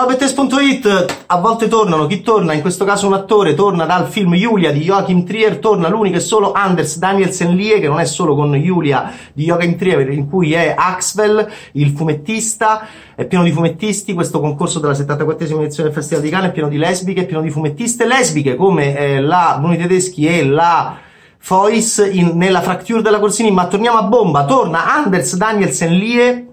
Ciao Bettes.it, a volte tornano, chi torna? In questo caso un attore, torna dal film Julia di Joachim Trier, torna l'unico e solo Anders Danielsen Lie, che non è solo con Julia di Joachim Trier, in cui è Axwell, il fumettista, è pieno di fumettisti, questo concorso della 74esima edizione del Festival di Cannes è pieno di lesbiche, è pieno di fumettiste lesbiche, come eh, la Bruni Tedeschi e la Fois nella Fracture della Corsini, ma torniamo a bomba, torna Anders Danielsen Lie,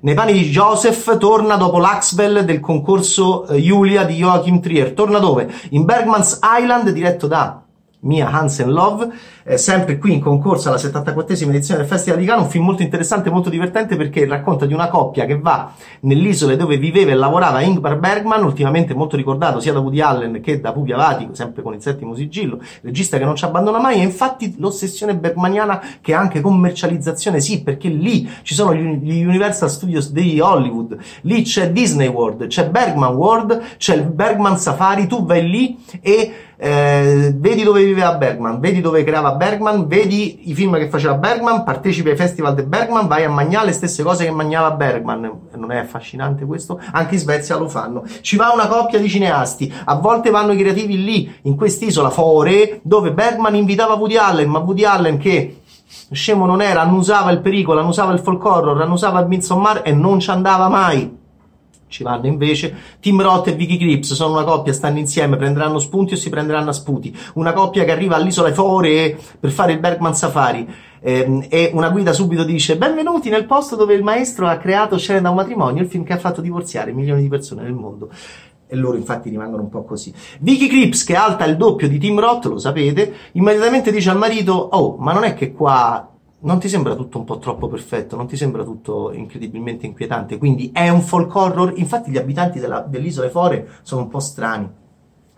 nei panni di Joseph torna dopo l'Axwell del concorso eh, Julia di Joachim Trier. Torna dove? In Bergman's Island, diretto da Mia Hansen Love, eh, sempre qui in concorso alla 74esima edizione del Festival di Cannes, un film molto interessante e molto divertente perché racconta di una coppia che va nell'isola dove viveva e lavorava Ingmar Bergman, ultimamente molto ricordato sia da Woody Allen che da Pupi Avati, sempre con il settimo sigillo, regista che non ci abbandona mai, e infatti l'ossessione bergmaniana che ha anche commercializzazione, sì, perché lì ci sono gli Universal Studios di Hollywood, lì c'è Disney World, c'è Bergman World, c'è il Bergman Safari, tu vai lì e eh, vedi dove viveva Bergman, vedi dove creava Bergman, vedi i film che faceva Bergman, partecipi ai festival di Bergman, vai a mangiare le stesse cose che mangiava Bergman. Non è affascinante questo? Anche in Svezia lo fanno. Ci va una coppia di cineasti, a volte vanno i creativi lì, in quest'isola, Fore, dove Bergman invitava Woody Allen, ma Woody Allen che scemo non era, annusava il pericolo, annusava il folk horror, annusava il Midsommar e non ci andava mai ci vanno invece Tim Roth e Vicky Crips sono una coppia, stanno insieme, prenderanno spunti o si prenderanno a sputi. Una coppia che arriva all'isola Fore per fare il Bergman Safari. Ehm, e una guida subito dice: Benvenuti nel posto dove il maestro ha creato Scene da un matrimonio, il film che ha fatto divorziare milioni di persone nel mondo. E loro infatti rimangono un po' così. Vicky Crips, che è alta il doppio di Tim Roth, lo sapete, immediatamente dice al marito: Oh, ma non è che qua non ti sembra tutto un po' troppo perfetto, non ti sembra tutto incredibilmente inquietante, quindi è un folk horror, infatti gli abitanti della, dell'isola Fore sono un po' strani,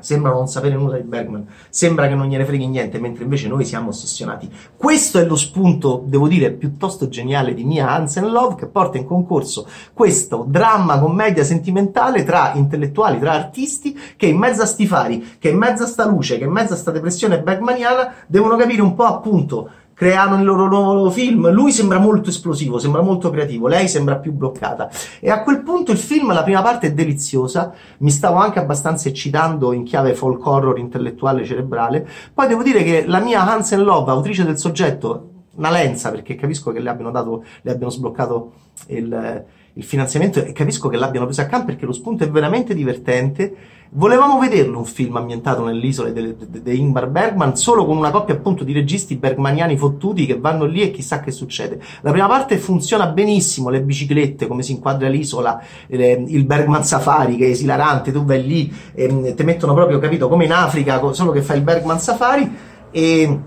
sembrano non sapere nulla di Bergman, sembra che non gliene freghi niente, mentre invece noi siamo ossessionati. Questo è lo spunto, devo dire, piuttosto geniale di Mia Hansen Love, che porta in concorso questo dramma commedia sentimentale tra intellettuali, tra artisti, che in mezzo a sti fari, che in mezzo a sta luce, che in mezzo a sta depressione bergmaniana, devono capire un po' appunto creano il loro nuovo film. Lui sembra molto esplosivo, sembra molto creativo, lei sembra più bloccata. E a quel punto il film, la prima parte è deliziosa, mi stavo anche abbastanza eccitando in chiave folk horror intellettuale cerebrale. Poi devo dire che la mia Hansen Love, autrice del soggetto, una lenza, perché capisco che le abbiano dato, le abbiano sbloccato il, il finanziamento e capisco che l'abbiano preso a campo perché lo spunto è veramente divertente Volevamo vederlo un film ambientato nell'isola di Ingmar Bergman, solo con una coppia appunto di registi bergmaniani fottuti che vanno lì e chissà che succede. La prima parte funziona benissimo, le biciclette, come si inquadra l'isola, eh, il Bergman Safari che è esilarante, tu vai lì e ti mettono proprio, capito, come in Africa, solo che fai il Bergman Safari e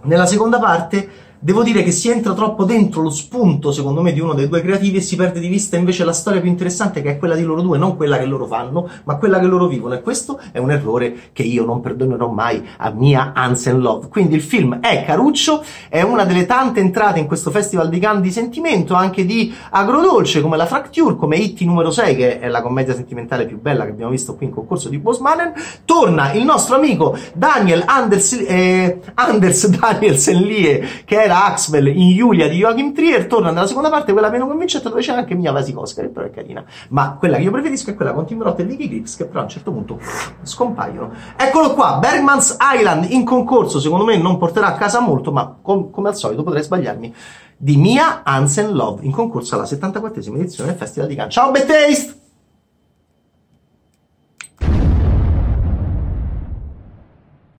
nella seconda parte Devo dire che si entra troppo dentro lo spunto, secondo me, di uno dei due creativi e si perde di vista invece la storia più interessante che è quella di loro due, non quella che loro fanno, ma quella che loro vivono. E questo è un errore che io non perdonerò mai a mia Hansen Love. Quindi il film è caruccio, è una delle tante entrate in questo festival di Cannes sentimento, anche di agrodolce, come la Fracture, come Itti numero 6, che è la commedia sentimentale più bella che abbiamo visto qui in concorso di Bosmanen. Torna il nostro amico Daniel Anders, eh, Anders Danielsen Lie, che è era Axwell in Julia di Joachim Trier, torna nella seconda parte, quella meno convincente, dove c'è anche Mia Vasikowska, che però è carina. Ma quella che io preferisco è quella con Tim Roth e Vicky Grips, che però a un certo punto scompaiono. Eccolo qua, Bergman's Island in concorso, secondo me non porterà a casa molto, ma com- come al solito potrei sbagliarmi, di Mia Hansen Love in concorso alla 74esima edizione del Festival di Cannes. Ciao Bad Taste!